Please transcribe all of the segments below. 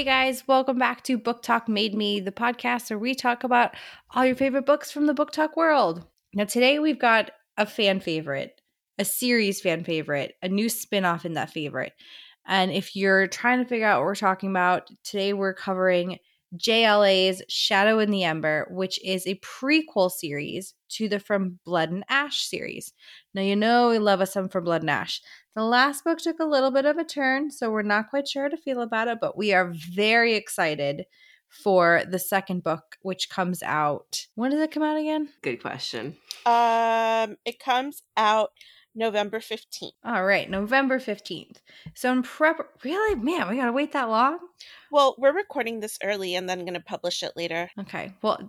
Hey guys, welcome back to BookTok Made Me, the podcast where we talk about all your favorite books from the BookTok world. Now, today we've got a fan favorite, a series fan favorite, a new spin off in that favorite. And if you're trying to figure out what we're talking about, today we're covering JLA's Shadow in the Ember, which is a prequel series to the From Blood and Ash series. Now, you know we love us some From Blood and Ash. The last book took a little bit of a turn, so we're not quite sure how to feel about it, but we are very excited for the second book, which comes out. When does it come out again? Good question. Um, it comes out November 15th. All right, November 15th. So in prep really, man, we gotta wait that long? Well, we're recording this early and then gonna publish it later. Okay. Well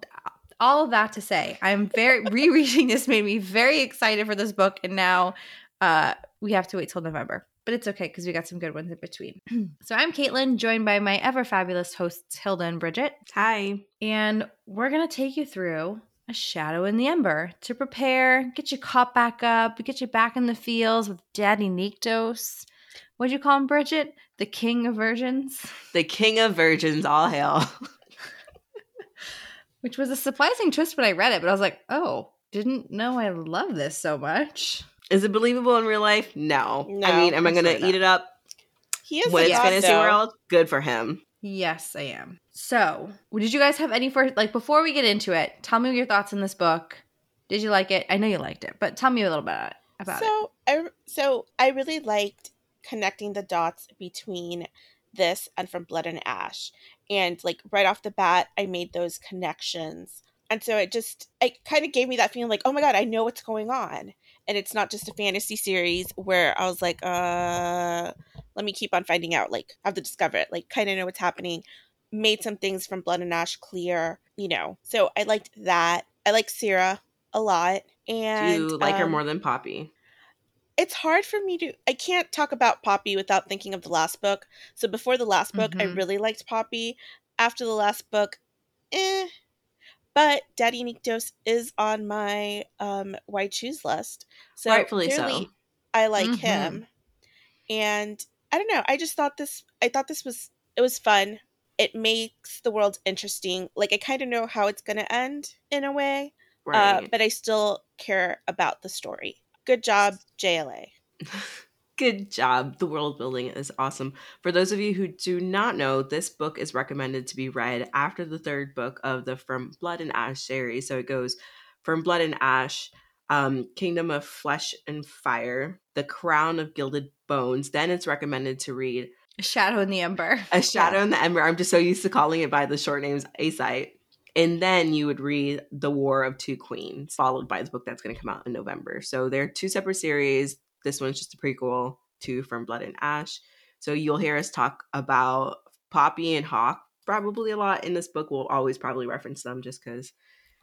all of that to say, I'm very rereading this made me very excited for this book, and now uh we have to wait till November. But it's okay because we got some good ones in between. so I'm Caitlin, joined by my ever fabulous hosts Hilda and Bridget. Hi. And we're gonna take you through a shadow in the ember to prepare, get you caught back up, get you back in the fields with Daddy Nyktos. What'd you call him, Bridget? The king of virgins? The king of virgins, all hail. Which was a surprising twist when I read it, but I was like, oh, didn't know I love this so much. Is it believable in real life? No. No, I mean, am I going to eat it up He is when it's god, fantasy though. world? Good for him. Yes, I am. So, did you guys have any first, like, before we get into it, tell me your thoughts on this book. Did you like it? I know you liked it, but tell me a little bit about it. so I so I really liked connecting the dots between this and from Blood and Ash, and like right off the bat, I made those connections, and so it just it kind of gave me that feeling like, oh my god, I know what's going on, and it's not just a fantasy series where I was like, uh, let me keep on finding out, like I have to discover it, like kind of know what's happening. Made some things from Blood and Ash clear, you know. So I liked that. I like Sera a lot, and Do you like her um, more than Poppy? it's hard for me to i can't talk about poppy without thinking of the last book so before the last book i Mhm. really liked poppy after the last book eh but daddy nyktos is on my um why choose list. So Rightfully so. i like Mhm. him. And i don't know i just thought this i thought this was it was fun. It makes the world interesting. Like i kind of know how it's going to end in a way uh, but i still care about the story. Good job jla Good job. The world building is awesome. For those of you who do not know, this book is recommended to be read after the third book of the From Blood and Ash series. So it goes From Blood and Ash, um, Kingdom of Flesh and Fire, The Crown of Gilded Bones. Then it's recommended to read A shadow in the ember. A Shadow in the Ember. I'm just so used to calling it by the short names ASITE. And then you would read The War of Two Queens, followed by the book that's going to come out in November. So they're two separate series. This one's just a prequel to From Blood and Ash. So you'll hear us talk about Poppy and Hawke probably a lot in this book. We'll always probably reference them just because.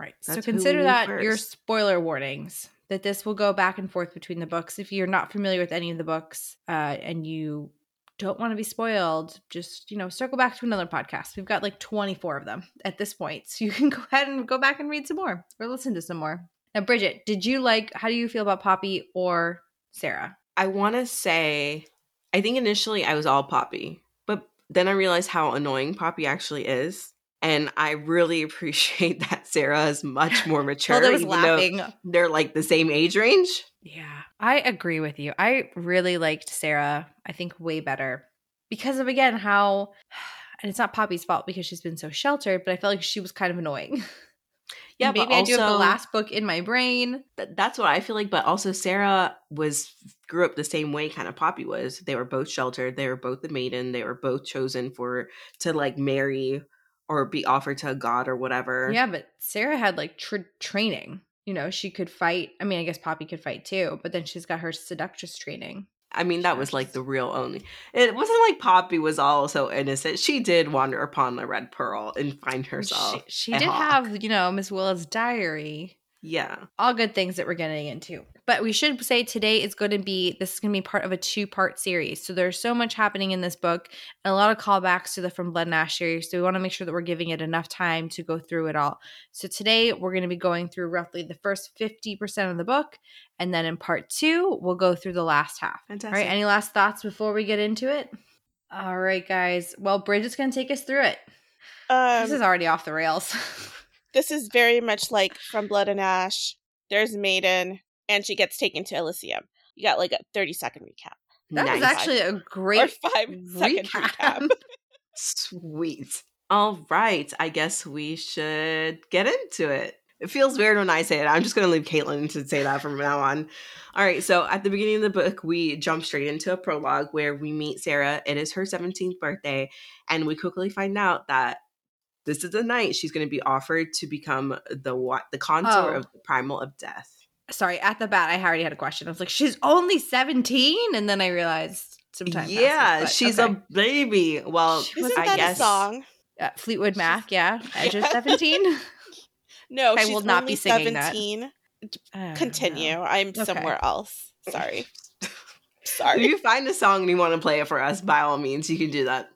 Right. So consider that your spoiler warnings. That this will go back and forth between the books. If you're not familiar with any of the books uh, and you don't want to be spoiled, just you know circle back to another podcast. We've got like 24 of them at this point, so you can go ahead and go back and read some more or listen to some more. Now, Bridget, did you like? How do you feel about Poppy or Sera? I want to say, I think initially I was all Poppy, but then I realized how annoying Poppy actually is. And I really appreciate that Sera is much more mature. Hilda was laughing. They're like the same age range. Yeah, I agree with you. I really liked Sera. I think way better because of again how, and it's not Poppy's fault because she's been so sheltered, but I felt like she was kind of annoying. Yeah, maybe but I do have the last book in my brain. Th- that's what I feel like. But also, Sera was grew up the same way kind of Poppy was. They were both sheltered. They were both the maiden. They were both chosen for to like marry or be offered to a god or whatever. Yeah, but Sera had like tr- training. You know, she could fight. I mean, I guess Poppy could fight too, but then she's got her seductress training. I mean, that was like the real only. It wasn't like Poppy was all so innocent. She did wander upon the red pearl and find herself. She, she did hawke. have, you know, Miss Willa's diary. Yeah. all good things that we're getting into. But we should say today is going to be this is going to be part of a two part series. So there's so much happening in this book and a lot of callbacks to the From Blood and Ash series. So we want to make sure that we're giving it enough time to go through it all. So today we're going to be going through roughly the first 50% of the book. And then in part two, we'll go through the last half. All Fantastic. right. Any last thoughts before we get into it? All right, guys. Well, Bridget's going to take us through it. Um, this is already off the rails. this is very much like from Blood and Ash. There's Maiden, and she gets taken to Iliseeum. You got like a 30 second recap. That nice. was actually a great or five second recap. recap. Sweet. All right. I guess we should get into it. It feels weird when I say it. I'm just going to leave Caitlin to say that from now on. All right. So at the beginning of the book, we jump straight into a prologue where we meet Sera. It is her 17th birthday. And we quickly find out that this is the night she's going to be offered to become the what the consort oh. of the primal of death. Sorry, at the bat, I already had a question. I was like, she's only 17? And then I realized sometimes. Yeah, passes, she's okay. a baby. Well, Isn't I that guess. a song? Uh, Fleetwood Mac, yeah. Edge of 17? no, I will not be singing 17. that. Continue. Know. I'm okay. somewhere else. Sorry. Sorry. If you find a song and you want to play it for us, by all means, you can do that.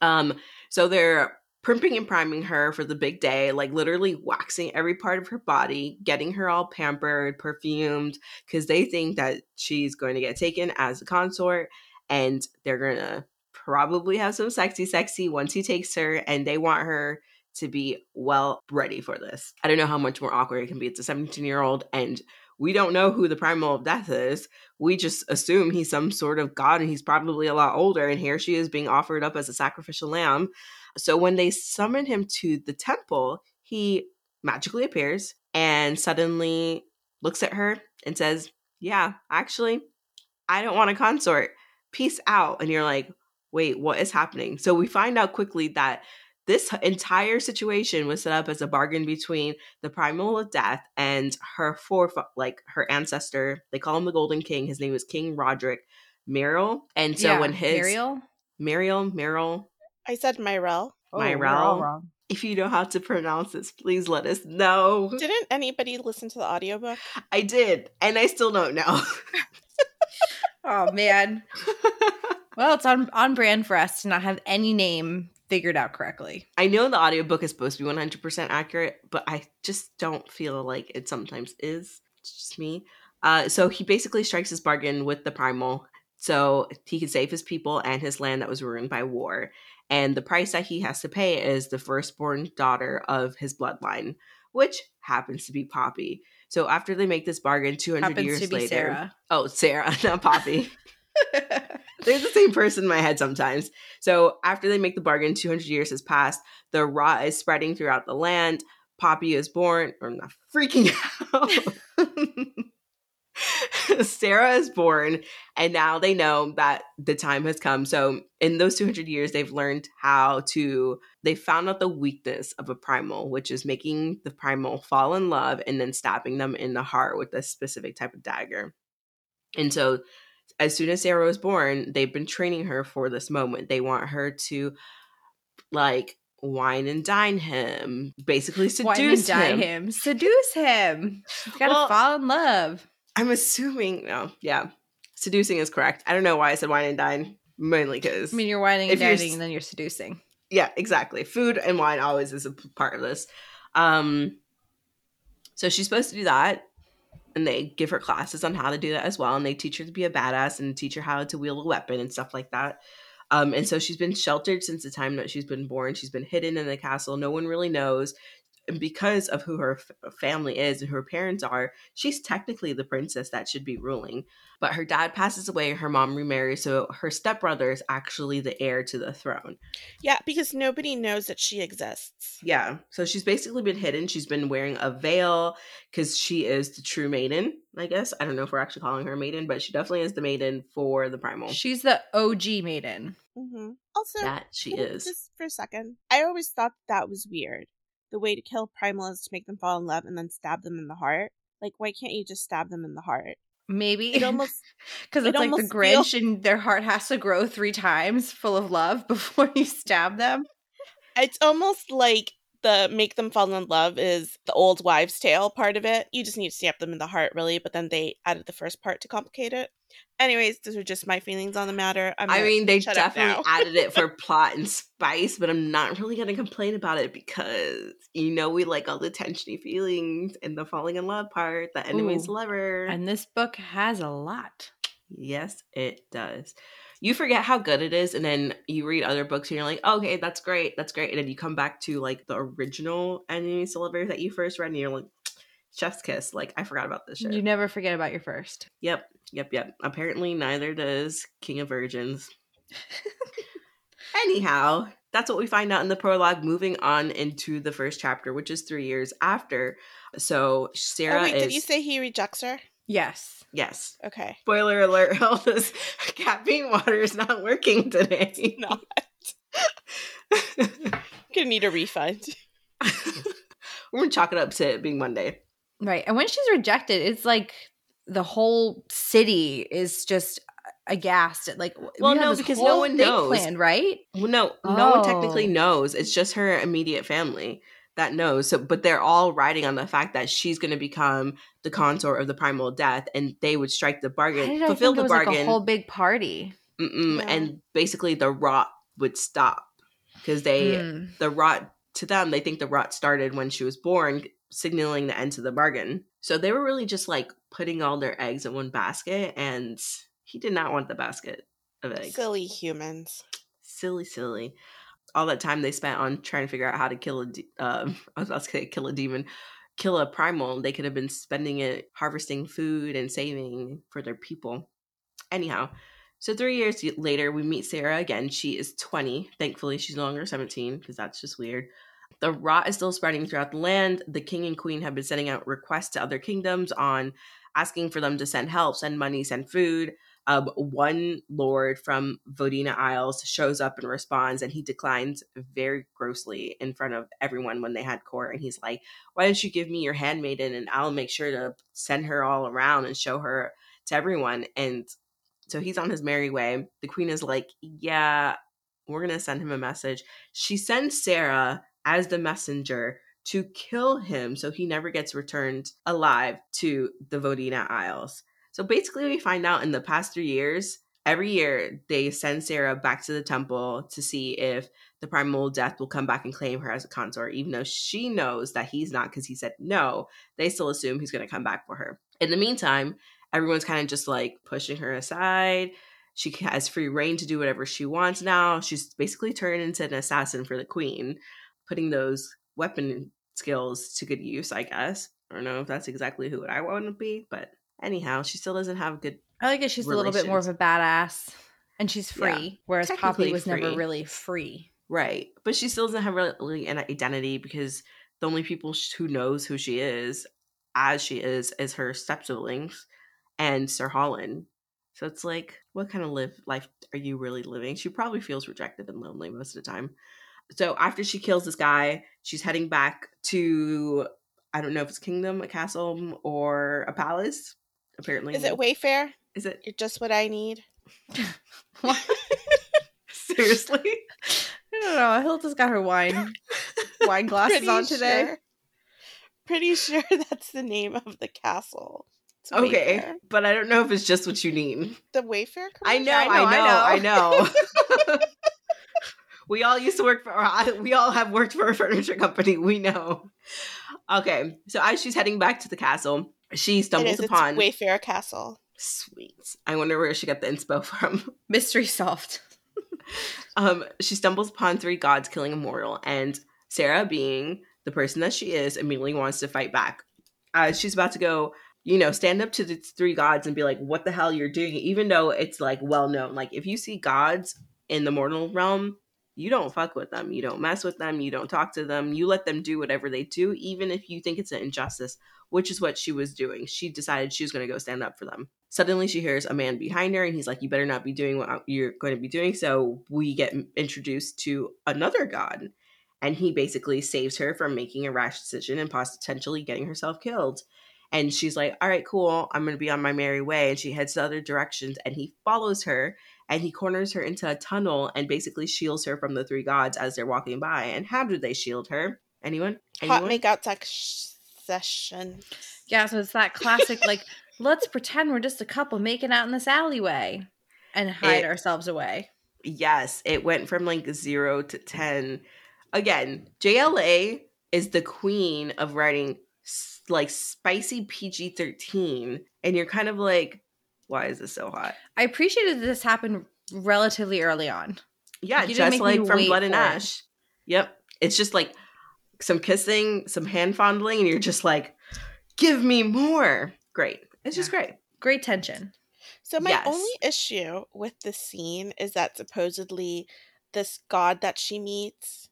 Um, so they're primping and priming her for the big day, like literally waxing every part of her body, getting her all pampered, perfumed, because they think that she's going to get taken as a consort and they're going to probably have some sexy, sexy once he takes her, and they want her to be well ready for this. I don't know how much more awkward it can be. It's a 17 year old, and we don't know who the primal of death is. We just assume he's some sort of god and he's probably a lot older. And here she is being offered up as a sacrificial lamb. So when they summon him to the temple, he magically appears and suddenly looks at her and says, Yeah, actually, I don't want a consort. Peace out. And you're like, Wait, what is happening? So we find out quickly that this entire situation was set up as a bargain between the primal of death and her four like her ancestor they call him the golden king his name is king roderick Myril. and so yeah, when his Muriel, Muriel, Myril, I said Myrel. Oh, Myrel. If you know how to pronounce this, please let us know. Didn't anybody listen to the audiobook? I did, and I still don't know. oh man. well, it's on on brand for us to not have any name figured out correctly. I know the audiobook is supposed to be 100% accurate, but I just don't feel like it sometimes is. It's just me. Uh, so he basically strikes his bargain with the primal so he can save his people and his land that was ruined by war. And the price that he has to pay is the firstborn daughter of his bloodline, which happens to be Poppy. So after they make this bargain 200 happens years later. Sera. Oh, Sera, not Poppy. They're the same person in my head sometimes. So after they make the bargain, 200 years has passed. The rot is spreading throughout the land. Poppy is born, or not freaking out. Sera is born, and now they know that the time has come. So, in those 200 years, they've learned how to, they found out the weakness of a primal, which is making the primal fall in love and then stabbing them in the heart with a specific type of dagger. And so, as soon as Sera was born, they've been training her for this moment. They want her to, like, wine and dine him, basically seduce him. him. Seduce him. She's gotta well, fall in love. I'm assuming no, yeah. Seducing is correct. I don't know why I said wine and dine. Mainly because I mean you're whining and dining and then you're seducing. Yeah, exactly. Food and wine always is a part of this. Um so she's supposed to do that. And they give her classes on how to do that as well. And they teach her to be a badass and teach her how to wield a weapon and stuff like that. Um, and so she's been sheltered since the time that she's been born. She's been hidden in the castle. No one really knows and because of who her f- family is and who her parents are, she's technically the princess that should be ruling. But her dad passes away, her mom remarries, so her stepbrother is actually the heir to the throne. Yeah, because nobody knows that she exists. Yeah, so she's basically been hidden. She's been wearing a veil because she is the true maiden, I guess. I don't know if we're actually calling her a maiden, but she definitely is the maiden for the primal. She's the OG maiden. Mm-hmm. Also, that she is. Just for a second, I always thought that was weird the way to kill primal is to make them fall in love and then stab them in the heart. Like, why can't you just stab them in the heart? Maybe it almost because it's it like the Grinch, feel... and their heart has to grow three times full of love before you stab them. It's almost like the make them fall in love is the old wives' tale part of it. You just need to stab them in the heart, really, but then they added the first part to complicate it. Anyways, those are just my feelings on the matter. i mean, they definitely added it for plot and spice, but I'm not really going to complain about it because you know we like all the tensiony feelings and the falling in love part, the enemy's Ooh, lover. And this book has a lot. Yes, it does. you forget how good it is and then you read other books and you're like okay that's great that's great and then you come back to like the original enemies to lovers that you first read and you're like chef's kiss like i forgot about this shit You never forget about your first. yep yep yep apparently neither does king of virgins anyhow that's what we find out in the prologue moving on into the first chapter which is three years after so sera oh wait, is did you say he rejects her? Yes. yes Okay. spoiler alert all this caffeine water is not working today Not. Gonna need a refund. we're gonna chalk it up to it being monday Right. And when she's rejected, it's like the whole city is just aghast at like Well, have no, because no one knows. planned, right? Well, no, no one technically Oh. knows. It's just her immediate family that knows. So, but they're all riding on the fact that she's going to become the consort of the primal death, and they would strike the bargain, fulfill the was bargain, like a whole big party? Yeah. and basically the rot would stop because they Hmm. the rot to them they think the rot started when she was born, signaling the end to the bargain. So they were really just like putting all their eggs in one basket, and he did not want the basket of eggs. Silly humans. silly, silly. All that time they spent on trying to figure out how to kill a, de- um, I was about to say kill a demon, kill a primal. They could have been spending it harvesting food and saving for their people. Anyhow, so three years later, we meet Sera again. She is 20. Thankfully, she's no longer 17 because that's just weird. The rot is still spreading throughout the land. The king and queen have been sending out requests to other kingdoms on asking for them to send help, send money, send food um, one lord from Vodina Isles shows up and responds, and he declines very grossly in front of everyone when they had court. And he's like, "Why don't you give me your handmaiden, and I'll make sure to send her all around and show her to everyone." And so he's on his merry way. The queen is like, "Yeah, we're gonna send him a message." She sends Sera as the messenger to kill him, so he never gets returned alive to the Vodina Isles. So basically, we find out in the past three years, every year they send Sera back to the temple to see if the primal death will come back and claim her as a consort, even though she knows that he's not because he said no. They still assume he's going to come back for her. In the meantime, everyone's kind of just like pushing her aside. She has free reign to do whatever she wants now. She's basically turned into an assassin for the queen, putting those weapon skills to good use, I guess. I don't know if that's exactly who I want to be, but anyhow, she still doesn't have good. I like that she's a little bit more of a badass and she's Yeah. free, whereas Poppy was never really free. Right, but she still doesn't have really an identity because the only people who knows who she is, as she is, is her step siblings and Sir Holland. So it's like, what kind of live life are you really living? She probably feels rejected and lonely most of the time. So after she kills this guy, she's heading back to I don't know if it's kingdom, a castle, or a palace. Apparently, Is it Wayfair? Is it You're just what I need. seriously? I don't know. Hilda's got her wine wine glasses Pretty on today. sure- Pretty sure that's the name of the castle. It's Okay, Wayfair. but I don't know if it's just what you need. The Wayfair. I know, I I know, know, I I know. We all used to work for. We all have worked for a furniture company. We know. Okay, so as she's heading back to the castle, she stumbles. It's upon. Wayfair Castle. Sweet. I wonder where she got the inspo from. Mystery solved. Um, she stumbles upon three gods killing a mortal, and Sera, being the person that she is, immediately wants to fight back. As she's about to go, you know, stand up to the three gods and be like, "What the hell you're doing?" Even though it's like well known, like if you see gods in the mortal realm, you don't fuck with them, you don't mess with them, you don't talk to them, you let them do whatever they do, even if you think it's an injustice. Which is what she was doing. She decided she was going to go stand up for them. Suddenly, she hears a man behind her, and he's like, "You better not be doing what you're going to be doing." So we get introduced to another god, and he basically saves her from making a rash decision and potentially getting herself killed. And she's like, "All right, cool. I'm going to be on my merry way." And she heads to other directions, and he follows her, and he corners her into a tunnel and basically shields her from the three gods as they're walking by. And how do they shield her? Anyone? Hot Anyone? makeout sex- session. Yeah, so it's that classic like let's pretend we're just a couple making out in this alleyway and hide It- ourselves away. Yes, it went from like zero to 10. Again, JLA is the queen of writing like spicy PG 13. And you're kind of like, why is this so hot? I appreciated that this happened relatively early on. Yeah, You didn't just like from Blood and for it. Ash. Yep. It's just like some kissing, some hand fondling, and you're just like, give me more. Great. It's just great. Great tension. So my Yes. only issue with the scene is that supposedly this god that she meets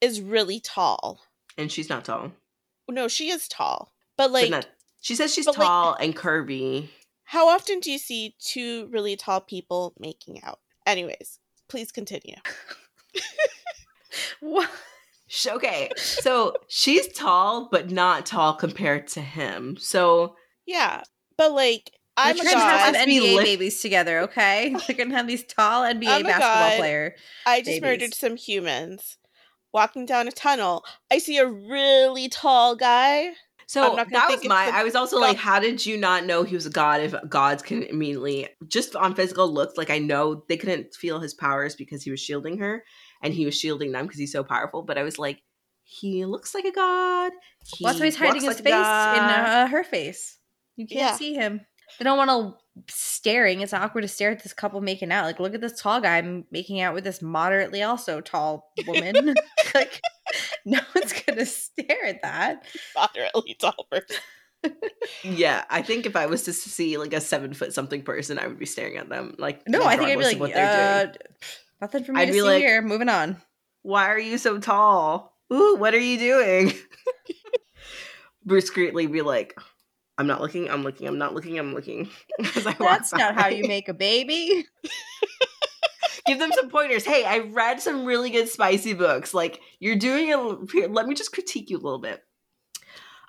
is really tall. And she's not tall. No, she is tall. But But like not- she says she's but, like- tall and curvy. How often do you see two really tall people making out? Anyways, please continue. What? Okay. So she's tall, but not tall compared to him. So Yeah. But like I'm a They're gonna have god. some NBA lift- babies together, okay? They're gonna have these tall NBA I'm basketball god. player. I just babies. murdered some humans. Walking down a tunnel, I see a really tall guy. So I'm not that think was my. I was also god- like, how did you not know he was a god? If gods can immediately just on physical looks, like I know they couldn't feel his powers because he was shielding her, and he was shielding them because he's so powerful. But I was like, he looks like a god. He Well, that's why he's hiding his like face in uh, her face. You can't Yeah. see him. They don't want to staring. It's awkward to stare at this couple making out. Like, look at this tall guy making out with this moderately also tall woman. like, no one's gonna stare at that. Moderately tall person. Yeah, I think if I was to see like a seven foot something person, I would be staring at them. Like, No, I think I'd be like, what they're doing. uh, nothing for me I'd to be see like- here. Moving on. Why are you so tall? Ooh, what are you doing? Bruce discreetly be like, I'm not looking, I'm looking, I'm not looking, I'm looking. As I That's not how you make a baby. Give them some pointers. Hey, I read some really good spicy books. Like, you're doing it. Here, let me just critique you a little bit.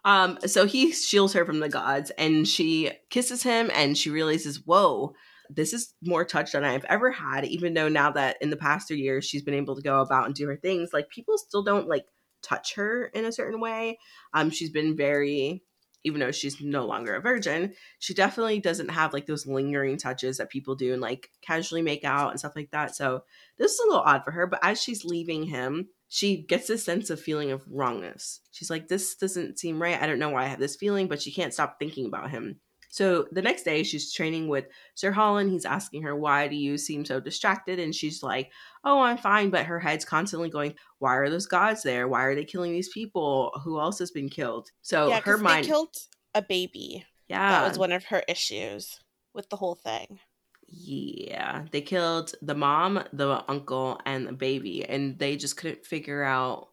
Um, so he shields her from the gods, and she kisses him, and she realizes, whoa, this is more touch than I've ever had. Even though now that in the past three years she's been able to go about and do her things, like people still don't like touch her in a certain way. Um, she's been very, even though she's no longer a virgin, she definitely doesn't have like those lingering touches that people do and like casually make out and stuff like that. So this is a little odd for her. But as she's leaving him, she gets this sense of feeling of wrongness. She's like, this doesn't seem right. I don't know why I have this feeling, but she can't stop thinking about him. So the next day, she's training with Sir Holland. He's asking her, Why do you seem so distracted? And she's like, Oh, I'm fine. But her head's constantly going, Why are those gods there? Why are they killing these people? Who else has been killed? So yeah, her because mind. they killed a baby. yeah. That was one of her issues with the whole thing. Yeah, they killed the mom, the uncle, and the baby, and they just couldn't figure out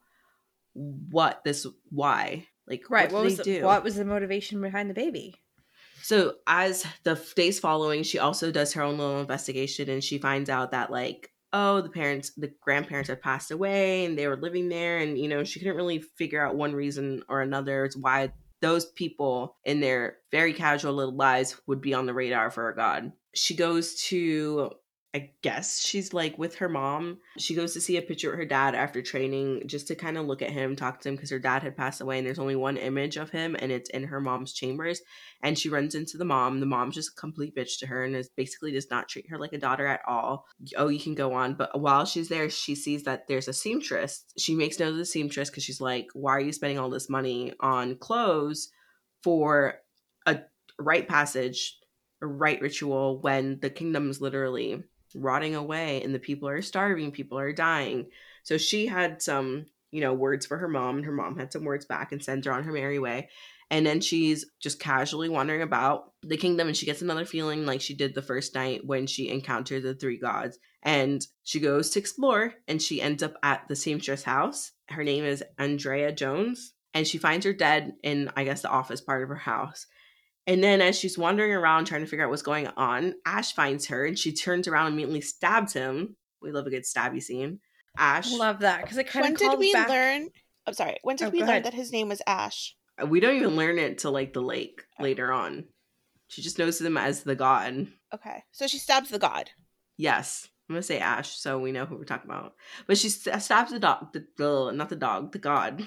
what this why. Like, Right. what, What, was the, do? what was the motivation behind the baby? So as the days following, she also does her own little investigation, and she finds out that like, oh, the parents, the grandparents had passed away, and they were living there, and you know, she couldn't really figure out one reason or another why those people in their very casual little lives would be on the radar for a god. She goes to I guess she's like with her mom. She goes to see a picture of her dad after training just to kind of look at him, talk to him because her dad had passed away and there's only one image of him and it's in her mom's chambers. And she runs into the mom. The mom's just a complete bitch to her and is basically does not treat her like a daughter at all. Oh, you can go on. But while she's there, she sees that there's a seamstress. She makes note of the seamstress because she's like, why are you spending all this money on clothes for a rite passage, a rite ritual when the kingdom is literally rotting away and the people are starving, people are dying. So she had some, you know, words for her mom, and her mom had some words back and sends her on her merry way. And then she's just casually wandering about the kingdom and she gets another feeling like she did the first night when she encountered the three gods. And she goes to explore and she ends up at the seamstress house. Her name is Andrea Jones. And she finds her dead in, I guess, the office part of her house. And then as she's wandering around trying to figure out what's going on, Ash finds her and she turns around and immediately stabs him. We love a good stabby scene. Ash. Love that because it kind of. When did we back. learn? I'm sorry. When did Oh, we learn ahead. that his name was Ash? Uh, we don't even learn it till like the lake later on. She just knows him as the god. Okay, so she stabs the god. Yes. I'm gonna say Ash, so we know who we're talking about. But she stabs the dog, the, the not the dog, the god.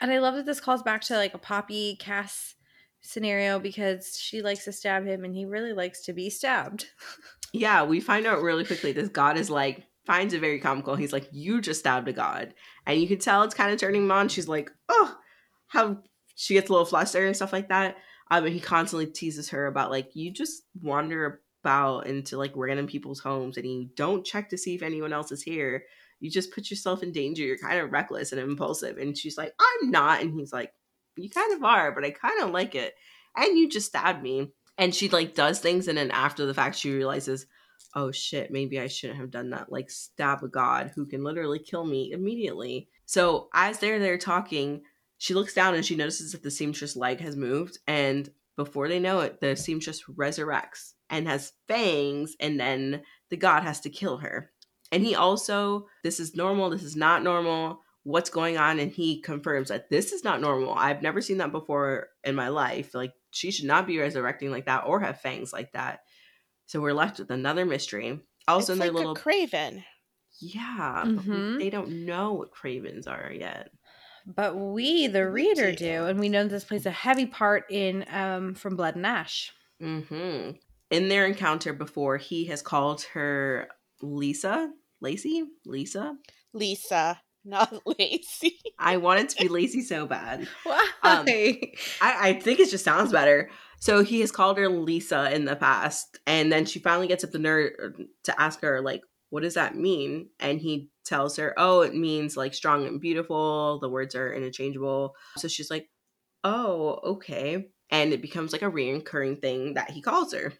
And I love that this calls back to like a Poppy Cas scenario because she likes to stab him and he really likes to be stabbed. Yeah, we find out really quickly this god is like finds it very comical. He's like, "You just stabbed a god," and you can tell it's kind of turning him on. She's like, "Oh, how?" She gets a little flustered and stuff like that. Um, and he constantly teases her about like, "You just wander about into like random people's homes and you don't check to see if anyone else is here, you just put yourself in danger. You're kind of reckless and impulsive. And she's like, I'm not. And he's like, You kind of are, but I kind of like it. And you just stabbed me. And she like does things. And then after the fact, she realizes, Oh shit, maybe I shouldn't have done that. Like, stab a god who can literally kill me immediately. So as they're there talking, she looks down and she notices that the seamstress leg has moved. And before they know it, the seamstress resurrects and has fangs. And then the god has to kill her. And he also, this is normal, this is not normal, what's going on? And he confirms that this is not normal. I've never seen that before in my life. Like, she should not be resurrecting like that or have fangs like that. So we're left with another mystery. Also, it's in their like little. a craven. yeah, but we- Mhm. they don't know what cravens are yet. But we, the reader, do. do, and we know this plays a heavy part in um from Blood and Ash. hmm In their encounter before, he has called her Lisa, Lacey, Lisa. Lisa, not Lacey. I wanted to be Lacey so bad. Why? Um, I, I think it just sounds better. So he has called her Lisa in the past, and then she finally gets up the nerve to ask her, like, what does that mean? And he tells her, oh, it means like strong and beautiful. The words are interchangeable. So she's like, oh, okay. And it becomes like a reoccurring thing that he calls her.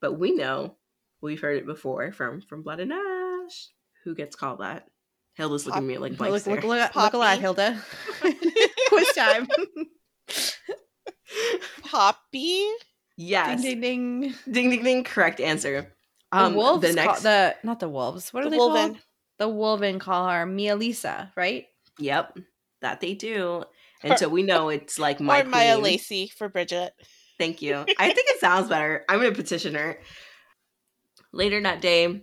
But we know, we've heard it before from from Blood and Ash. Who gets called that? Hilda's looking at me like blank look, look, stare. look, look alive, Hilda. Quiz time. Poppy. Yes. Ding ding ding. Ding ding ding. Correct answer. The Um, wolves, the call, next. the not the wolves. What are The they Wolven. called? The Wolven call her Mia Lisa, right? Yep, that they do. And so we know it's like my or Maya. Lacey for Bridget. Thank you. I think it sounds better. I'm gonna petition her. Later that day,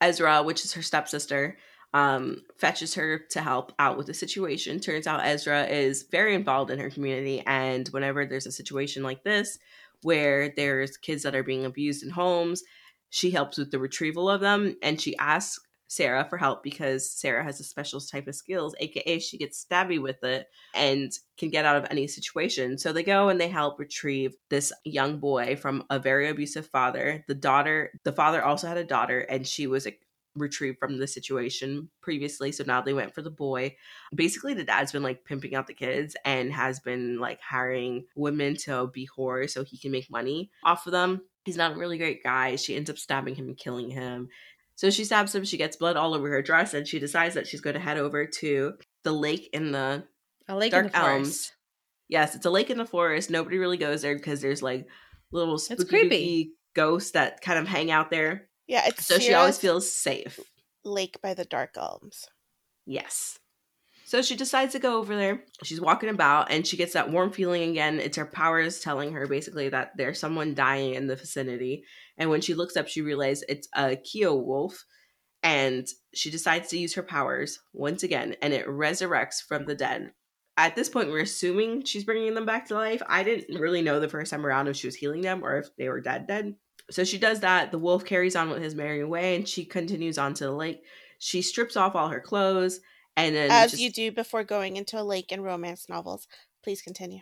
Ezra, which is her stepsister, um, fetches her to help out with the situation. Turns out Ezra is very involved in her community, and whenever there's a situation like this, where there's kids that are being abused in homes, she helps with the retrieval of them, and she asks Sera for help because Sera has a special type of skills, aka she gets stabby with it and can get out of any situation. So they go and they help retrieve this young boy from a very abusive father. The daughter, the father also had a daughter, and she was retrieved from the situation previously. So now they went for the boy. Basically, the dad's been like pimping out the kids and has been like hiring women to be whores so he can make money off of them. He's not a really great guy. She ends up stabbing him and killing him. So she stabs him. She gets blood all over her dress, and she decides that she's going to head over to the lake in the A lake Dark in the forest. Elms. Yes, it's a lake in the forest. Nobody really goes there because there's like little spooky creepy. ghosts that kind of hang out there. Yeah, it's So she always feels safe. Lake by the Dark Elms. Yes. So she decides to go over there. She's walking about and she gets that warm feeling again. It's her powers telling her basically that there's someone dying in the vicinity. And when she looks up, she realizes it's a kiyou wolf. And she decides to use her powers once again and it resurrects from the dead. At this point, we're assuming she's bringing them back to life. I didn't really know the first time around if she was healing them or if they were dead, dead. So she does that. The wolf carries on with his merry way and she continues on to the lake. She strips off all her clothes and then As just you do before going into a lake in romance novels. Please continue.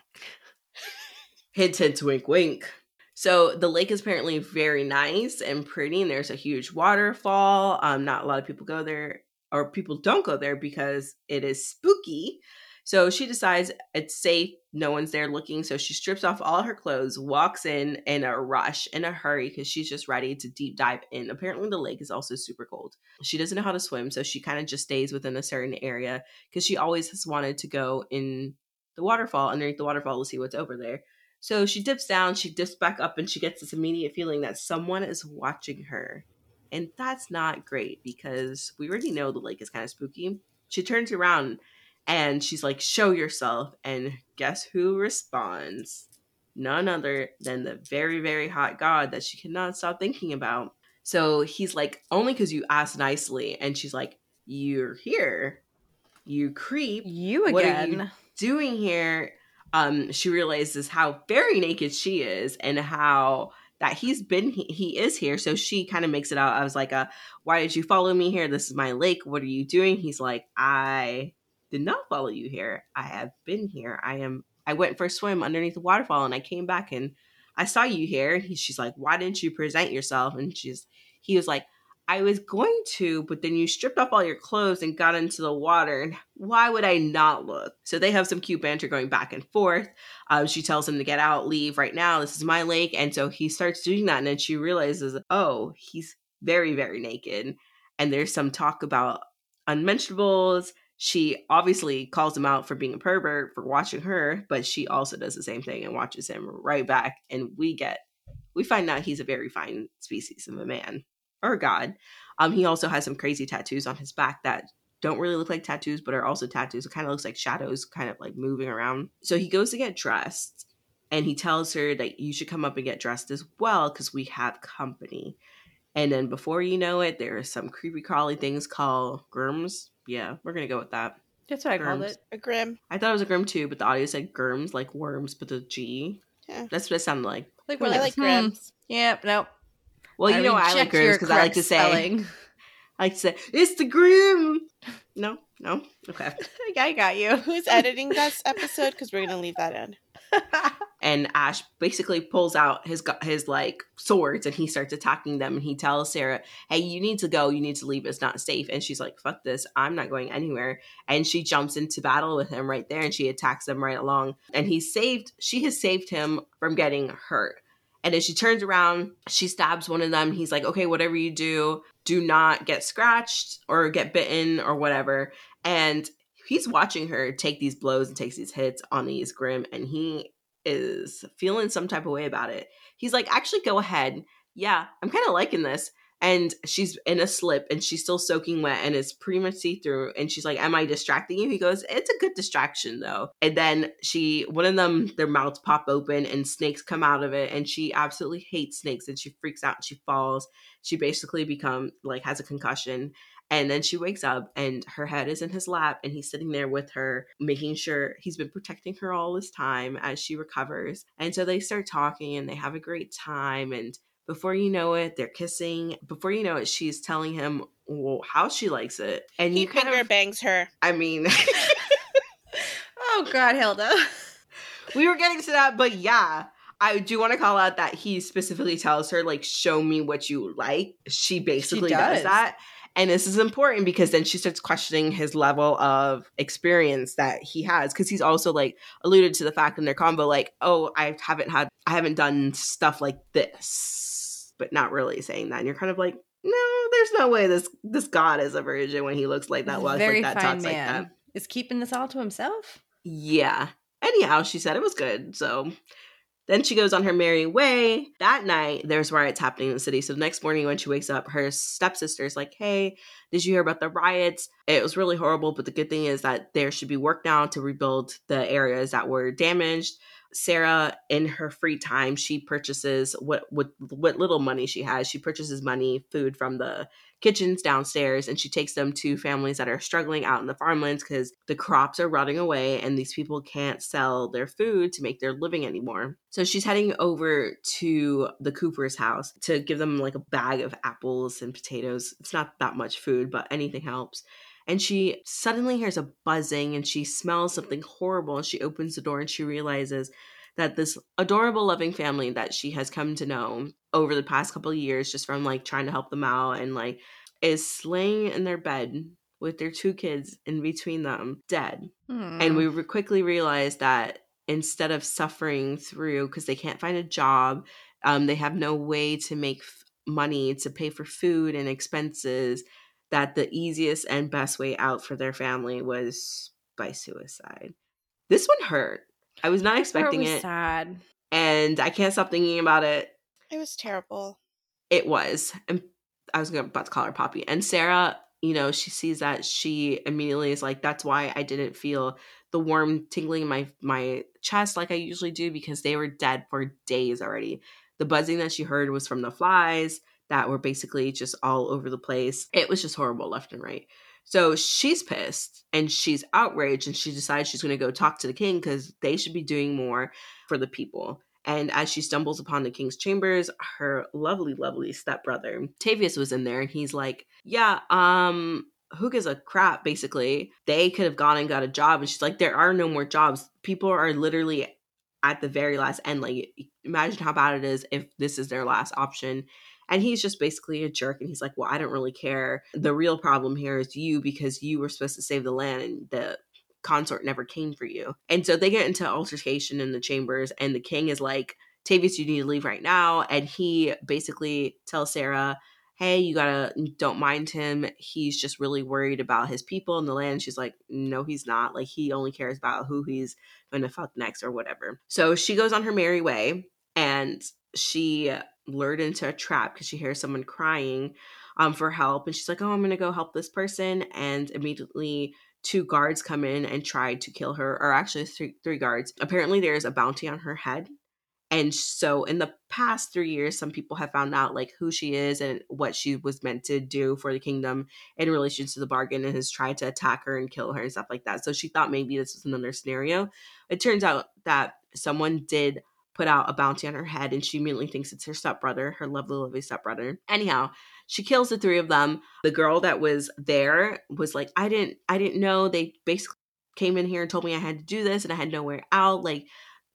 hint hint wink wink so the lake is apparently very nice and pretty and there's a huge waterfall um not a lot of people go there or people don't go there because it is spooky so she decides it's safe no one's there looking so she strips off all her clothes walks in in a rush in a hurry because she's just ready to deep dive in apparently the lake is also super cold she doesn't know how to swim so she kind of just stays within a certain area because she always has wanted to go in the waterfall underneath the waterfall to see what's over there so she dips down, she dips back up, and she gets this immediate feeling that someone is watching her. And that's not great because we already know the lake is kind of spooky. She turns around and she's like, Show yourself. And guess who responds? None other than the very, very hot god that she cannot stop thinking about. So he's like, Only because you asked nicely. And she's like, You're here. You creep You again. What are you doing here um she realizes how very naked she is and how that he's been he, he is here so she kind of makes it out i was like uh why did you follow me here this is my lake what are you doing he's like i did not follow you here i have been here i am i went for a swim underneath the waterfall and i came back and I saw you here. He, she's like, why didn't you present yourself? And she's, he was like, I was going to, but then you stripped off all your clothes and got into the water. And why would I not look? So they have some cute banter going back and forth. Um, she tells him to get out, leave right now. This is my lake. And so he starts doing that. And then she realizes, oh, he's very, very naked. And there's some talk about unmentionables. She obviously calls him out for being a pervert for watching her, but she also does the same thing and watches him right back. And we get, we find out he's a very fine species of a man or god. Um, he also has some crazy tattoos on his back that don't really look like tattoos, but are also tattoos. It kind of looks like shadows, kind of like moving around. So he goes to get dressed, and he tells her that you should come up and get dressed as well because we have company. And then before you know it, there are some creepy crawly things called grims. Yeah, we're gonna go with that. That's what I called it. A grim. I thought it was a grim too, but the audio said germs, like worms, but the G. Yeah. That's what it sounded like. Like, Well, I like hmm, grims. Yep, nope. Well, you know I like reject grims because I like to correct say, spelling. I like to say, it's the grim. No, no, okay. I got you. Who's editing this episode? Because we're gonna leave that in. And Ash basically pulls out his his like swords and he starts attacking them and he tells Sera, "Hey, you need to go. You need to leave. It's not safe." And she's like, "Fuck this. I'm not going anywhere." And she jumps into battle with him right there and she attacks him right along. And he saved she has saved him from getting hurt. And as she turns around, she stabs one of them. He's like, "Okay, whatever you do, do not get scratched or get bitten or whatever." And he's watching her take these blows and takes these hits on these grim and he is feeling some type of way about it. He's like, actually, go ahead. Yeah, I'm kind of liking this. And she's in a slip and she's still soaking wet and it's pretty much see through. And she's like, Am I distracting you? He goes, It's a good distraction though. And then she, one of them, their mouths pop open and snakes come out of it. And she absolutely hates snakes and she freaks out and she falls. She basically become like has a concussion. And then she wakes up and her head is in his lap and he's sitting there with her, making sure he's been protecting her all this time as she recovers. And so they start talking and they have a great time. And before you know it, they're kissing. Before you know it, she's telling him well, how she likes it. And He you kind of, bangs her. I mean, Oh God, Hilda. we were getting to that, but yeah. I do want to call out that he specifically tells her, like, show me what you like. She basically does. does. that. And this is important because then she starts questioning his level of experience that he has. Cause he's also like alluded to the fact in their combo, like, oh, I haven't had, I haven't done stuff like this, but not really saying that. And you're kind of like, no, there's no way this, this God is a virgin when he looks like that, walks like that, talks like man. that. Is keeping this all to himself? Yeah. Anyhow, she said it was good. So then she goes on her merry way. That night, there's riots happening in the city. So the next morning, when she wakes up, her stepsister's like, Hey, did you hear about the riots? It was really horrible. But the good thing is that there should be work now to rebuild the areas that were damaged. Sera, in her free time, she purchases what what what little money she has. She purchases money, food from the kitchens downstairs, and she takes them to families that are struggling out in the farmlands because the crops are rotting away, and these people can't sell their food to make their living anymore. So she's heading over to the Cooper's house to give them like a bag of apples and potatoes. It's not that much food, but anything helps and she suddenly hears a buzzing and she smells something horrible and she opens the door and she realizes that this adorable loving family that she has come to know over the past couple of years just from like trying to help them out and like is laying in their bed with their two kids in between them dead Hmm. and we re- quickly realized that instead of suffering through because they can't find a job um, they have no way to make f- money to pay for food and expenses that the easiest and best way out for their family was by suicide. This one hurt. I was not That part expecting was it Sad. and i can't stop thinking about it. It was terrible. it was and i was about to call her poppy. And sera you know she sees that she immediately is like that's why i didn't feel the warm tingling in my my chest like i usually do because they were dead for days already. The buzzing that she heard was from the flies that were basically just all over the place it was just horrible left and right so she's pissed and she's outraged and she decides she's going to go talk to the king because they should be doing more for the people and as she stumbles upon the king's chambers, her lovely, lovely stepbrother, Tavius, was in there and he's like, Yeah, um, who gives a crap, basically. They could have gone and got a job. And she's like, There are no more jobs. People are literally at the very last end. Like, imagine how bad it is if this is their last option. And he's just basically a jerk. And he's like, Well, I don't really care. The real problem here is you because you were supposed to save the land and the consort never came for you. And so they get into altercation in the chambers. And the king is like, Tavius, you need to leave right now. And he basically tells Sera, hey, you gotta don't mind him. He's just really worried about his people and the land. She's like, no, he's not. Like he only cares about who he's gonna fuck next or whatever. So she goes on her merry way and she lured into a trap because she hears someone crying um for help and she's like, oh, I'm gonna go help this person and immediately two guards come in and try to kill her or actually three, three guards. Apparently there's a bounty on her head and so in the past three years some people have found out like who she is and what she was meant to do for the kingdom in relation to the bargain and has tried to attack her and kill her and stuff like that. So she thought maybe this was another scenario. It turns out that someone did put out a bounty on her head and she immediately thinks it's her stepbrother her lovely lovely stepbrother anyhow she kills the three of them the girl that was there was like i didn't i didn't know they basically came in here and told me i had to do this and i had nowhere out like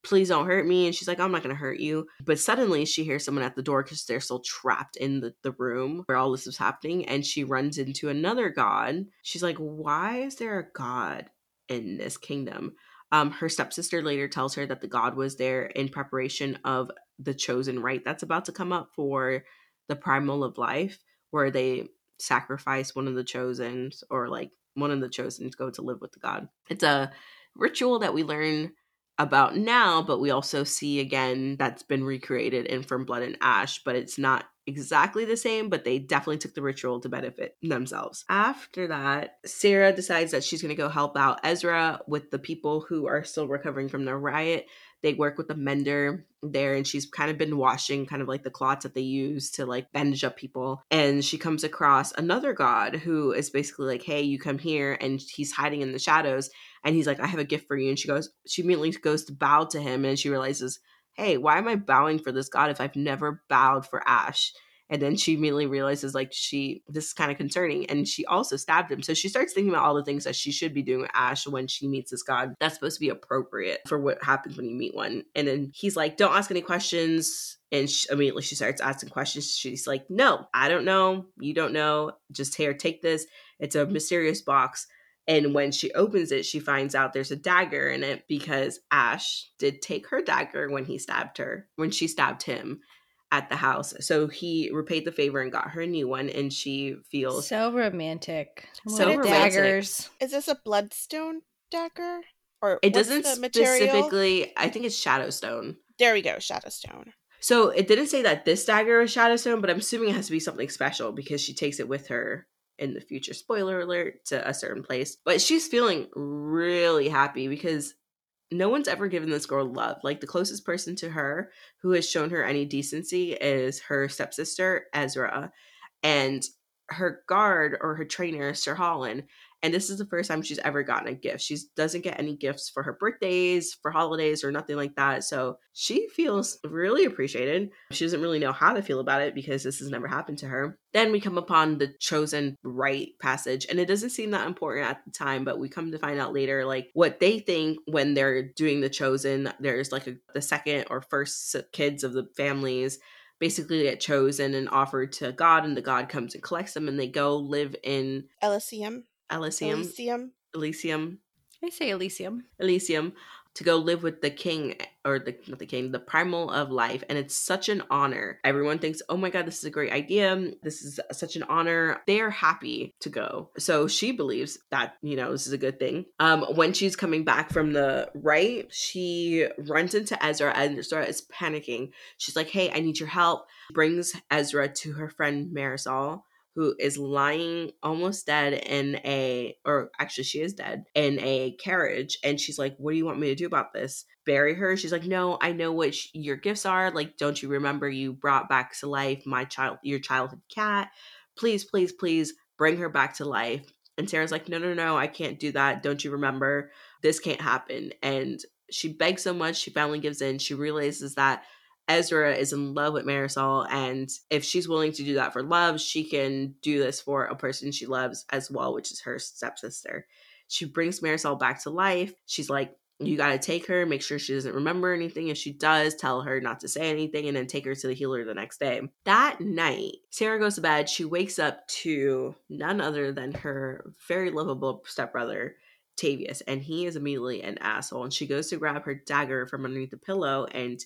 please don't hurt me. And she's like, I'm not going to hurt you. But suddenly she hears someone at the door because they're still trapped in the, the room where all this is happening. And she runs into another god. She's like, why is there a god in this kingdom? Um, her stepsister later tells her that the god was there in preparation of the chosen rite that's about to come up for the primal of life, where they sacrifice one of the chosen or like one of the chosen to go to live with the god. It's a ritual that we learn about now, but we also see again that's been recreated in From Blood and Ash, but it's not exactly the same, but they definitely took the ritual to benefit themselves. After that, Sera decides that she's going to go help out Ezra with the people who are still recovering from the riot. They work with the mender there, and she's kind of been washing kind of like the clots that they use to like bandage up people. And she comes across another god who is basically like, Hey, you come here, and he's hiding in the shadows and he's like, I have a gift for you. And she goes, she immediately goes to bow to him and she realizes, hey, why am I bowing for this God if I've never bowed for Ash? And then she immediately realizes, like, she, this is kind of concerning. And she also stabbed him. So she starts thinking about all the things that she should be doing with Ash when she meets this God. That's supposed to be appropriate for what happens when you meet one. And then he's like, don't ask any questions. And she, immediately she starts asking questions. She's like, no, I don't know. You don't know. Just here, take this. It's a mysterious box and when she opens it, she finds out there's a dagger in it because Ash did take her dagger when he stabbed her, when she stabbed him at the house. So he repaid the favor and got her a new one, and she feels so romantic. So romantic. daggers. Is this a bloodstone dagger? Or it doesn't specifically. I think it's Shadowstone. There we go, Shadowstone. So it didn't say that this dagger is Shadowstone, but I'm assuming it has to be something special because she takes it with her in the future. Spoiler alert to a certain place. But she's feeling really happy because no one's ever given this girl love. Like the closest person to her who has shown her any decency is her stepsister, Ezra. And her guard or her trainer, Sir Holland, and this is the first time she's ever gotten a gift. She doesn't get any gifts for her birthdays, for holidays, or nothing like that. So she feels really appreciated. She doesn't really know how to feel about it because this has never happened to her. Then we come upon the chosen right passage, and it doesn't seem that important at the time, but we come to find out later, like what they think when they're doing the chosen. There's like a, the second or first kids of the families basically get chosen and offered to God, and the God comes and collects them, and they go live in Iliseeum. Iliseeum. Iliseeum. Iliseeum. I say Iliseeum. Iliseeum to go live with the king or the not the king, the primal of life, and it's such an honor. Everyone thinks, "Oh my god, this is a great idea. This is such an honor." They are happy to go. So she believes that, you know, this is a good thing. Um when she's coming back from the right, she runs into Ezra and Ezra is panicking. She's like, "Hey, I need your help." Brings Ezra to her friend Marisol who is lying almost dead in a or actually she is dead in a carriage and she's like what do you want me to do about this? Bury her? She's like no i know what sh- your gifts are like don't you remember you brought back to life my child your childhood cat? Please please please bring her back to life. And sera's like no no no i can't do that don't you remember? This can't happen. And she begs so much she finally gives in she realizes that Ezra is in love with Marisol, and if she's willing to do that for love, she can do this for a person she loves as well, which is her stepsister. She brings Marisol back to life. She's like, You got to take her, make sure she doesn't remember anything. If she does, tell her not to say anything and then take her to the healer the next day. That night, Sera goes to bed. She wakes up to none other than her very lovable stepbrother, Tavius, and he is immediately an asshole. And she goes to grab her dagger from underneath the pillow and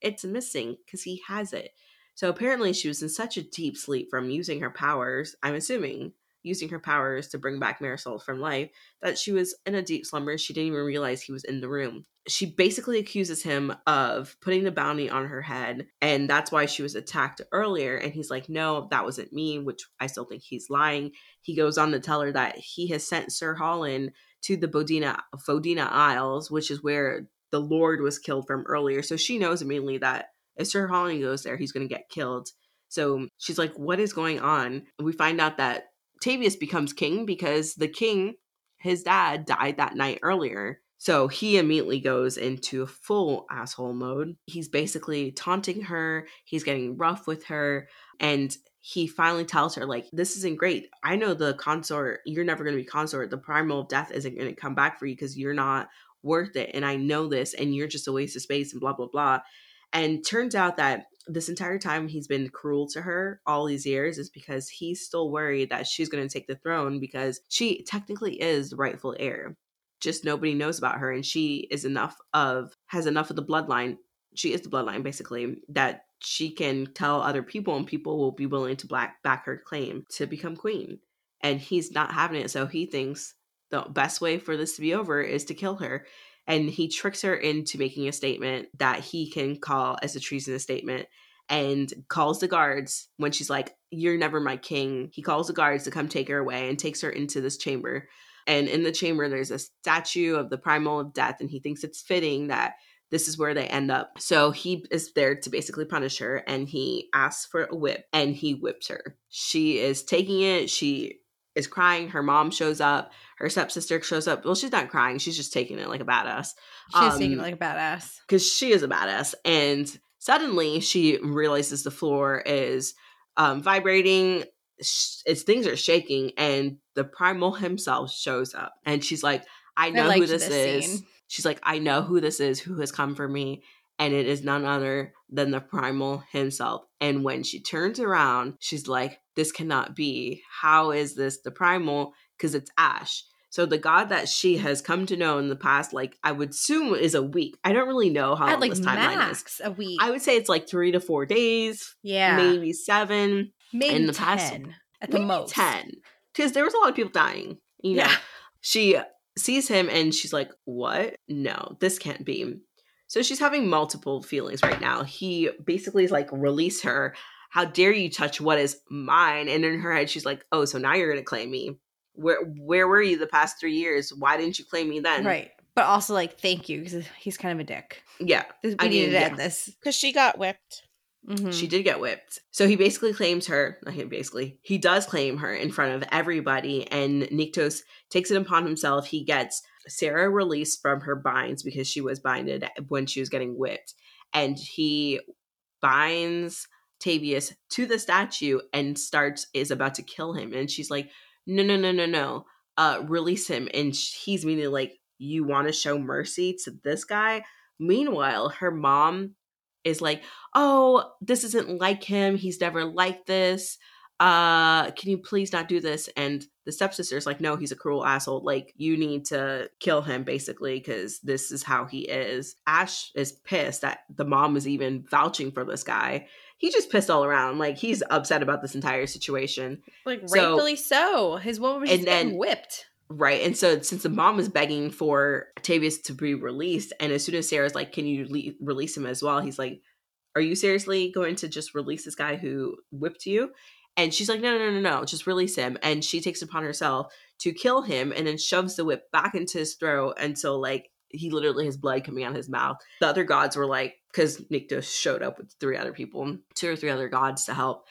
it's missing because he has it. So apparently, she was in such a deep sleep from using her powers, I'm assuming, using her powers to bring back Marisol from life, that she was in a deep slumber. She didn't even realize he was in the room. She basically accuses him of putting the bounty on her head, and that's why she was attacked earlier. And he's like, No, that wasn't me, which I still think he's lying. He goes on to tell her that he has sent Sir Holland to the Bodina Fodina Isles, which is where the Lord was killed from earlier. So she knows immediately that if Sir Holland goes there, he's going to get killed. So she's like, What is going on? and we find out that Tavius becomes king because the king, his dad, died that night earlier. So he immediately goes into full asshole mode. He's basically taunting her, he's getting rough with her, and he finally tells her, like, this isn't great. I know the consort, you're never going to be consort. The primal of death isn't going to come back for you because you're not worth it. And I know this, and you're just a waste of space and blah, blah, blah. And turns out that this entire time he's been cruel to her all these years is because he's still worried that she's going to take the throne because she technically is the rightful heir. Just nobody knows about her, and she is enough of has enough of the bloodline. She is the bloodline basically that she can tell other people, and people will be willing to black back her claim to become queen. And he's not having it, so he thinks the best way for this to be over is to kill her. And he tricks her into making a statement that he can call as a treasonous statement and calls the guards when she's like you're never my king. He calls the guards to come take her away and takes her into this chamber. And in the chamber there's a statue of the primal of death and he thinks it's fitting that this is where they end up. So he is there to basically punish her and he asks for a whip and he whips her. She is taking it. She is crying her mom shows up her stepsister shows up. Well, she's not crying. She's just taking it like a badass. She's um, taking it like a badass. Because she is a badass. And suddenly she realizes the floor is um, vibrating. Its things are shaking. And the primal himself shows up. And she's like, I know I who this, this is. She's like, I know who this is, who has come for me. And it is none other than the primal himself. And when she turns around, she's like, This cannot be. How is this the primal? Because it's Ash. So the God that she has come to know in the past, like I would assume, is a week. I don't really know how long like this timeline max is. A week. I would say it's like three to four days. Yeah, maybe seven. Maybe in the 10 past, at the most ten. Because there was a lot of people dying. You know, yeah. she sees him and she's like, "What? No, this can't be." So she's having multiple feelings right now. He basically is like, "Release her." How dare you touch what is mine? And in her head, she's like, "Oh, so now you're gonna claim me." where where were you the past three years? Why didn't you claim me then? Right. But also like thank you because he's kind of a dick. Yeah. We I needed mean, to yeah. end this. Because she got whipped. Mm-hmm. She did get whipped. So he basically claims her, not him basically, he does claim her in front of everybody, and Nyktos takes it upon himself. He gets Sera released from her binds because she was binded when she was getting whipped. And he binds Tavius to the statue and starts is about to kill him. And she's like, no, no, no, no, no, uh, release him. And he's meaning like, you want to show mercy to this guy? Meanwhile, her mom is like, oh, this isn't like him. He's never like this. Uh, can you please not do this? And the stepsister is like, no, he's a cruel asshole. Like, you need to kill him, basically, because this is how he is. Ash is pissed that the mom is even vouching for this guy he's just pissed all around. Like he's upset about this entire situation. Like so, rightfully so. His woman was just then, getting whipped. Right. And so since the mom was begging for Tavius to be released, and as soon as Sera's like, Can you le- release him as well? He's like, Are you seriously going to just release this guy who whipped you? And she's like, No, no, no, no, no, just release him. And she takes upon herself to kill him and then shoves the whip back into his throat until like he literally has blood coming out of his mouth. The other gods were like, because Nyktos showed up with three other people, two or three other gods to help.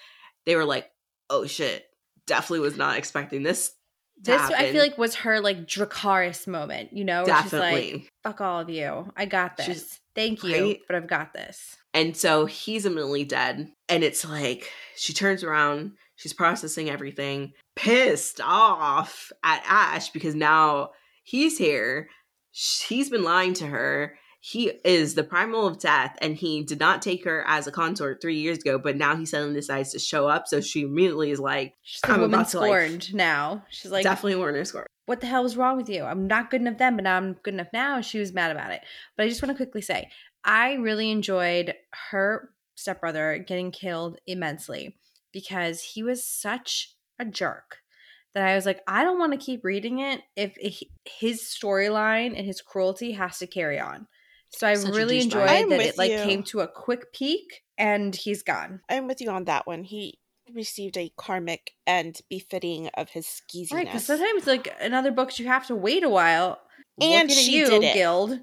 They were like, "Oh shit, definitely was not expecting this." This happen. I feel like was her like Dracarys moment, you know? Definitely. She's like, "Fuck all of you, I got this. She's, Thank you, right? but I've got this." And so he's immediately dead, and it's like she turns around, she's processing everything, pissed off at Ash because now he's here he's been lying to her. He is the primal of death, and he did not take her as a consort three years ago. But now he suddenly decides to show up, so she immediately is like, She's I'm a woman about to, like, scorned now. She's like, "Definitely Warner score." what the hell was wrong with you? I'm not good enough then, but now I'm good enough now. She was mad about it. But I just want to quickly say, I really enjoyed her stepbrother getting killed immensely because he was such a jerk that I was like, I don't want to keep reading it if it, his storyline and his cruelty has to carry on. So I Such really enjoyed I'm that it like you. came to a quick peak and he's gone. I'm with you on that one. He received a karmic and befitting of his skeeziness. Right, because sometimes like in other books you have to wait a while. And she you, did it. Guild.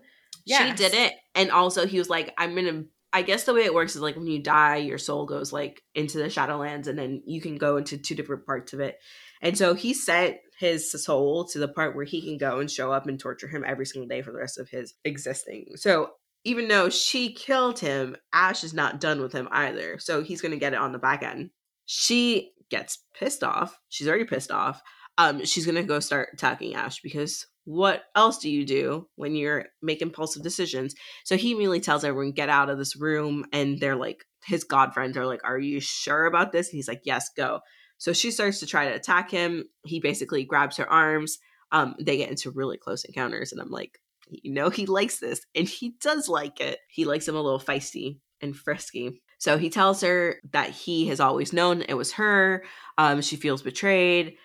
She did it. And also he was like, I'm gonna I guess the way it works is like when you die, your soul goes like into the Shadowlands and then you can go into two different parts of it. And so he sent his soul to the part where he can go and show up and torture him every single day for the rest of his existing. So even though she killed him, Ash is not done with him either. So he's gonna get it on the back end. She gets pissed off. She's already pissed off. Um, she's gonna go start attacking Ash because what else do you do when you're making impulsive decisions? So he immediately tells everyone, get out of this room. And they're like, his god friends are like, Are you sure about this? And he's like, Yes, go. So she starts to try to attack him. He basically grabs her arms. Um, they get into really close encounters, and I'm like, you know, he likes this, and he does like it. He likes him a little feisty and frisky. So he tells her that he has always known it was her. Um, she feels betrayed.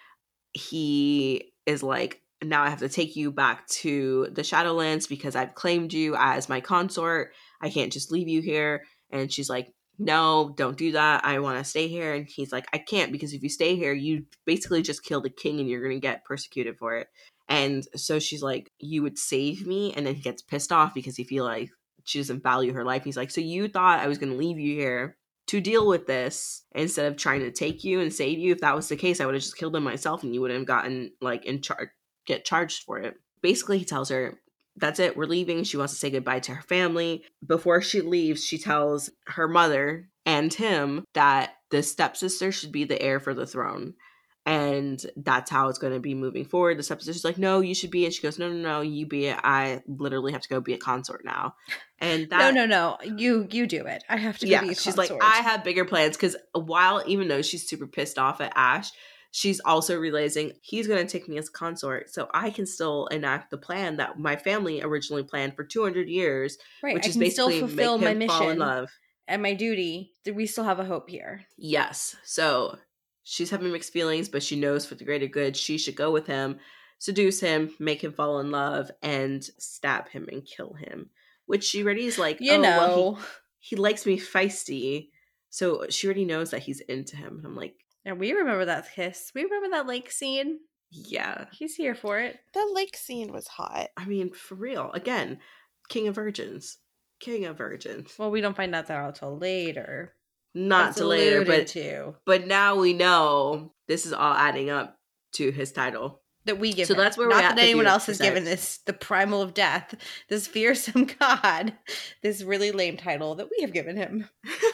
He is like, now I have to take you back to the Shadowlands because I've claimed you as my consort. I can't just leave you here. And she's like, no, don't do that. I want to stay here. And he's like, I can't because if you stay here, you basically just kill the king and you're going to get persecuted for it. And so she's like, you would save me. And then he gets pissed off because he feel like she doesn't value her life. He's like, so you thought I was going to leave you here to deal with this instead of trying to take you and save you. If that was the case, I would have just killed him myself and you wouldn't have gotten like in charge, get charged for it. Basically, he tells her, that's it, we're leaving. She wants to say goodbye to her family. Before she leaves, she tells her mother and him that the stepsister should be the heir for the throne. And that's how it's going to be moving forward. The stepsister's like, no, you should be it. She goes, no, no, no, you be it. I literally have to go be a consort now. And that, no, no, no. You you do it. I have to go yeah, be a she's like. I have bigger plans because while even though she's super pissed off at Ash, she's also realizing he's going to take me as consort, so I can still enact the plan that my family originally planned for 200 years, right. which I is can still basically fulfill my him fall in mission love. and my duty. We still have a hope here. Yes, so she's having mixed feelings, but she knows for the greater good she should go with him, seduce him, make him fall in love, and stab him and kill him. Which she already is like, You oh, well, he- know. he likes me feisty. So she already knows that he's into him. And I'm like, and we remember that kiss. We remember that lake scene. yeah. He's here for it. the lake scene was hot. I mean, for real. Again, King of Virgins. King of Virgins. Well, we don't find out that out till later. Not to later, but to but now we know this is all adding up to his title. that we give. So him. that's where not we're that at anyone else has given this the primal of death, this fearsome god, this really lame title that we have given him.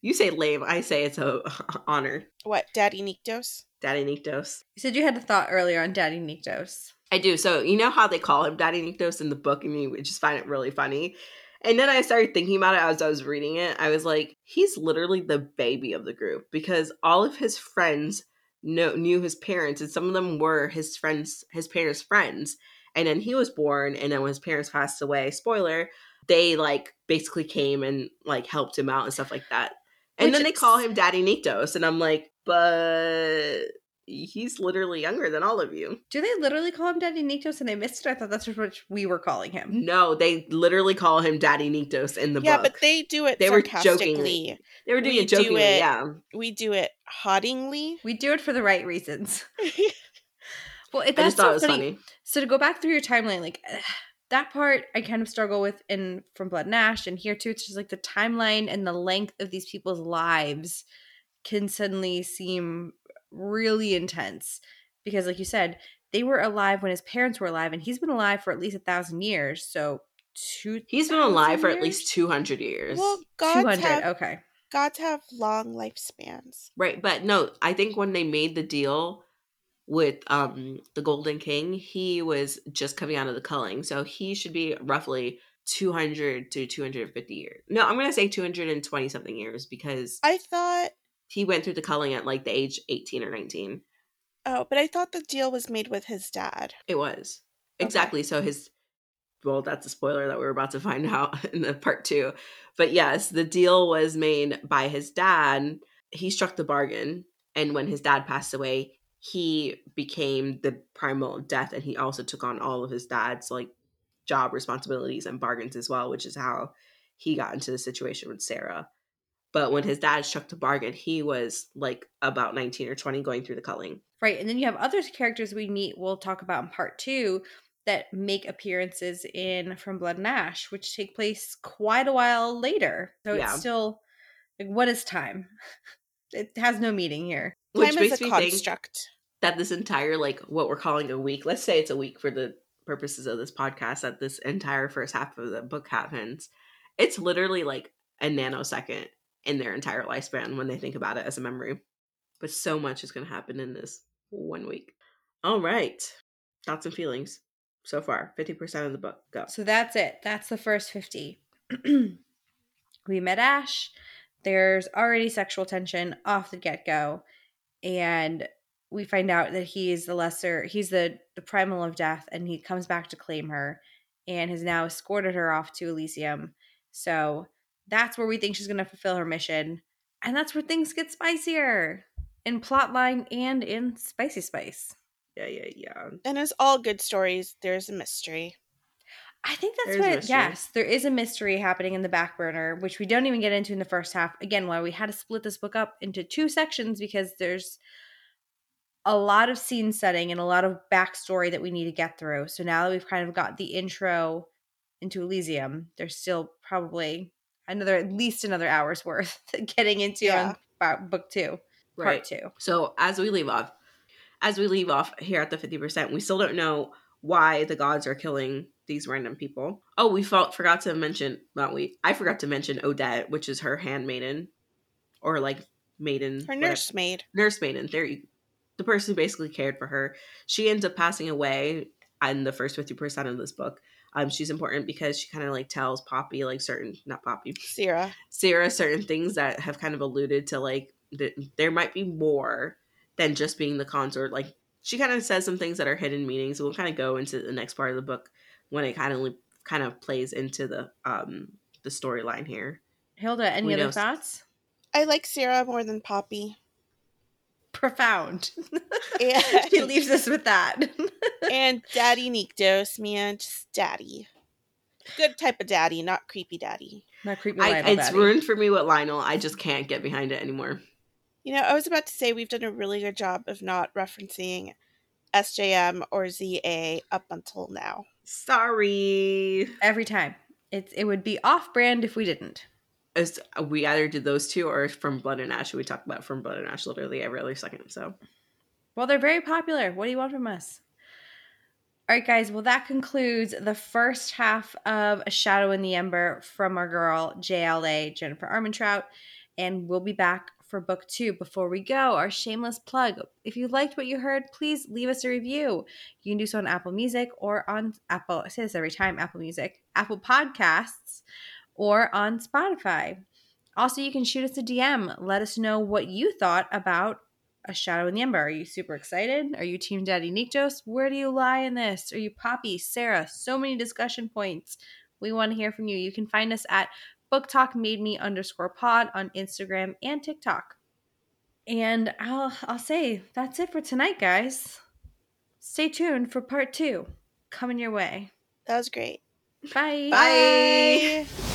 you say lame, I say it's a honor. What, Daddy Nyktos? Daddy Nyktos. You said you had a thought earlier on Daddy Nyktos. I do. So you know how they call him Daddy Nyktos in the book, and you just find it really funny. And then I started thinking about it as I was reading it. I was like, he's literally the baby of the group because all of his friends know, knew his parents, and some of them were his friends, his parents' friends. And then he was born, and then when his parents passed away, spoiler, they like basically came and like helped him out and stuff like that. And Which then they call him Daddy Nyktos, and I'm like, but he's literally younger than all of you. Do they literally call him Daddy Nyktos and I missed it? I thought that's what we were calling him. No, they literally call him Daddy Nyktos in the yeah, book. Yeah, but they do it They were jokingly. they were doing we it do jokingly, it- yeah. We do it hottingly. We do it for the right reasons. Well, it, I just thought so it was funny. funny. So to go back through your timeline, like that part, I kind of struggle with in from Blood and Ash, and here too, it's just like the timeline and the length of these people's lives can suddenly seem really intense because, like you said, they were alive when his parents were alive, and he's been alive for at least a thousand years. So two, He's been alive for at least 200 years. Well, two gods hundred. have, Okay, gods have long lifespans. right, but no, I think when they made the deal, with um the Golden King, he was just coming out of the culling. So he should be roughly 200 to 250 years. No, I'm going to say 220 something years because I thought he went through the culling at like the age 18 or 19. Oh, but I thought the deal was made with his dad. It was. Okay. Exactly. So his well, that's a spoiler that we're about to find out in the part 2. But yes, the deal was made by his dad. He struck the bargain and when his dad passed away, he became the primal death and he also took on all of his dad's like job responsibilities and bargains as well, which is how he got into the situation with Sera. But when his dad struck the bargain, he was like about 19 or 20 going through the culling. Right. And then you have other characters we meet, we'll talk about in part two, that make appearances in From Blood and Ash, which take place quite a while later. So Yeah. it's still like, what is time? It has no meaning here. Which Time is makes a think construct. that this entire like what we're calling a week, let's say it's a week for the purposes of this podcast, that this entire first half of the book happens. It's literally like a nanosecond in their entire lifespan when they think about it as a memory. But so much is going to happen in this one week. All right. Thoughts and feelings so far. 50% of the book. Go. So that's it. That's the first 50. we met Ash. There's already sexual tension off the get go. And we find out that he's the lesser, he's the, the primal of death, and he comes back to claim her and has now escorted her off to Iliseeum. So that's where we think she's going to fulfill her mission. And that's where things get spicier in plotline and in Spicy Spice. Yeah, yeah, yeah. And as all good stories, there's a mystery. I think that's There's what. Yes, there is a mystery happening in the back burner, which we don't even get into in the first half. Again, why we had to split this book up into two sections because there's a lot of scene setting and a lot of backstory that we need to get through. So now that we've kind of got the intro into Iliseeum, there's still probably another at least another hour's worth getting into Yeah. on book two, part Right. two. So as we leave off, as we leave off here at the 50%, we still don't know why the gods are killing these random people. Oh, we felt, forgot to mention, not we, I forgot to mention Odette, which is her handmaiden or like maiden. Her nursemaid. Nurse maiden. There you, the person who basically cared for her. She ends up passing away in the first 50% of this book. Um, she's important because she kind of like tells Poppy like certain, not Poppy, Sierra. Sera certain things that have kind of alluded to like there might be more than just being the consort. Like she kind of says some things that are hidden meanings. We'll kind of go into the next part of the book when it kind of kind of plays into the um the storyline here. Hilda, any We other know- thoughts? I like Sera more than Poppy. Profound. And, she leaves us with that. and Daddy Nyktos, man, just daddy. Good type of daddy, not creepy daddy. Not creepy. I, Lionel it's Daddy. ruined for me with Lionel. I just can't get behind it anymore. You know, I was about to say we've done a really good job of not referencing SJM or ZA up until now. Sorry. every time. It's it would be off brand if we didn't. As we either did those two or from Blood and Ash. We talk about from Blood and Ash literally every other second. So Well, they're very popular. What do you want from us? All right, guys. Well, that concludes the first half of A Shadow in the Ember from our girl JLA Jennifer Armentrout, and we'll be back for book two. Before we go, our shameless plug: if you liked what you heard, please leave us a review. You can do so on Apple Music or on Apple. I say this every time: Apple Music, Apple Podcasts, or on Spotify. Also, you can shoot us a DM. Let us know what you thought about a shadow in the ember. Are you super excited? Are you Team Daddy Nyktos? Where do you lie in this? Are you Poppy, Sera? So many discussion points. We want to hear from you. You can find us at BookTok Made Me underscore pod on Instagram and TikTok. And I'll I'll say that's it for tonight, guys. Stay tuned for part two coming your way. That was great. Bye. Bye. Bye.